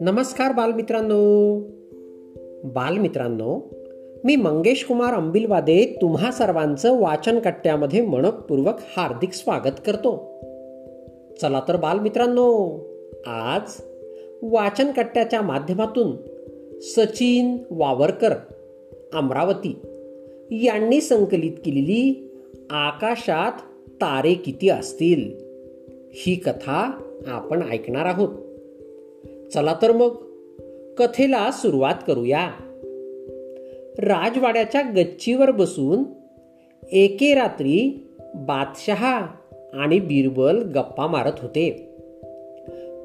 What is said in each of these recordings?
नमस्कार बालमित्रांनो. बालमित्रांनो मी मंगेश कुमार अंबिलवादे तुम्हा सर्वांचं वाचन कट्ट्यामध्ये मनपूर्वक हार्दिक स्वागत करतो. चला तर बालमित्रांनो आज वाचन कट्ट्याच्या माध्यमातून सचिन वावरकर अमरावती यांनी संकलित केलेली आकाशात तारे किती असतील ही कथा आपण ऐकणार आहोत. चला तर मग कथेला सुरुवात करूया. राजवाड्याच्या गच्चीवर बसून एके रात्री बादशहा आणि बिरबल गप्पा मारत होते.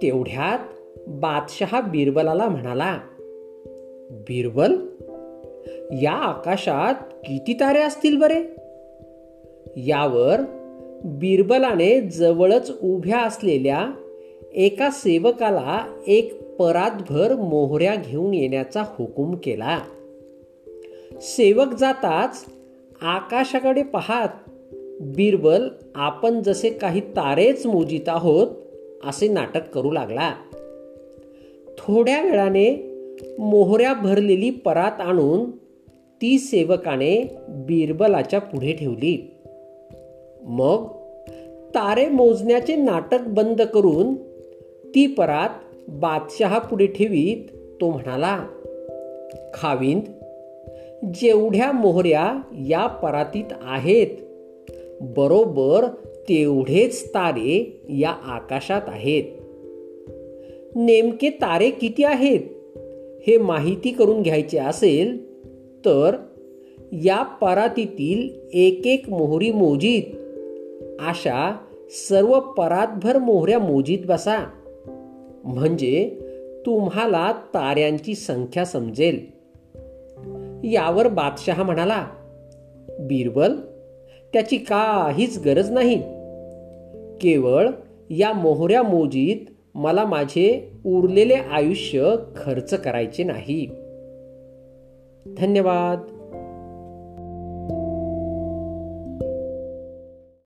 तेवढ्यात बादशहा बिरबलाला म्हणाला बिरबल या आकाशात किती तारे असतील बरे? यावर बिरबलाने जवळच उभ्या असलेल्या एका सेवकाला एक परातभर मोहऱ्या घेऊन येण्याचा हुकूम केला. सेवक जाताच आकाशाकडे पाहात बिरबल आपण जसे काही तारेच मोजित आहोत असे नाटक करू लागला. थोड्या वेळाने मोहऱ्या भरलेली परात आणून ती सेवकाने बिरबलाच्या पुढे ठेवली. मग तारे मोजण्याचे नाटक बंद करून ती परात बादशहा पुढे ठेवीत तो म्हणाला खाविंद जेवढ्या मोहऱ्या या परातीत आहेत बरोबर तेवढेच तारे या आकाशात आहेत. नेमके तारे किती आहेत हे माहिती करून घ्यायचे असेल तर या परातीतील एक एक मोहरी मोजीत अशा सर्व परातभर मोहऱ्या मोजीत बसा. म्हणजे तुम्हाला ताऱ्यांची संख्या समजेल. यावर बादशहा म्हणाला बिरबल त्याची काहीच गरज नाही. केवळ या मोहऱ्या मोजीत मला माझे उरलेले आयुष्य खर्च करायचे नाही. धन्यवाद.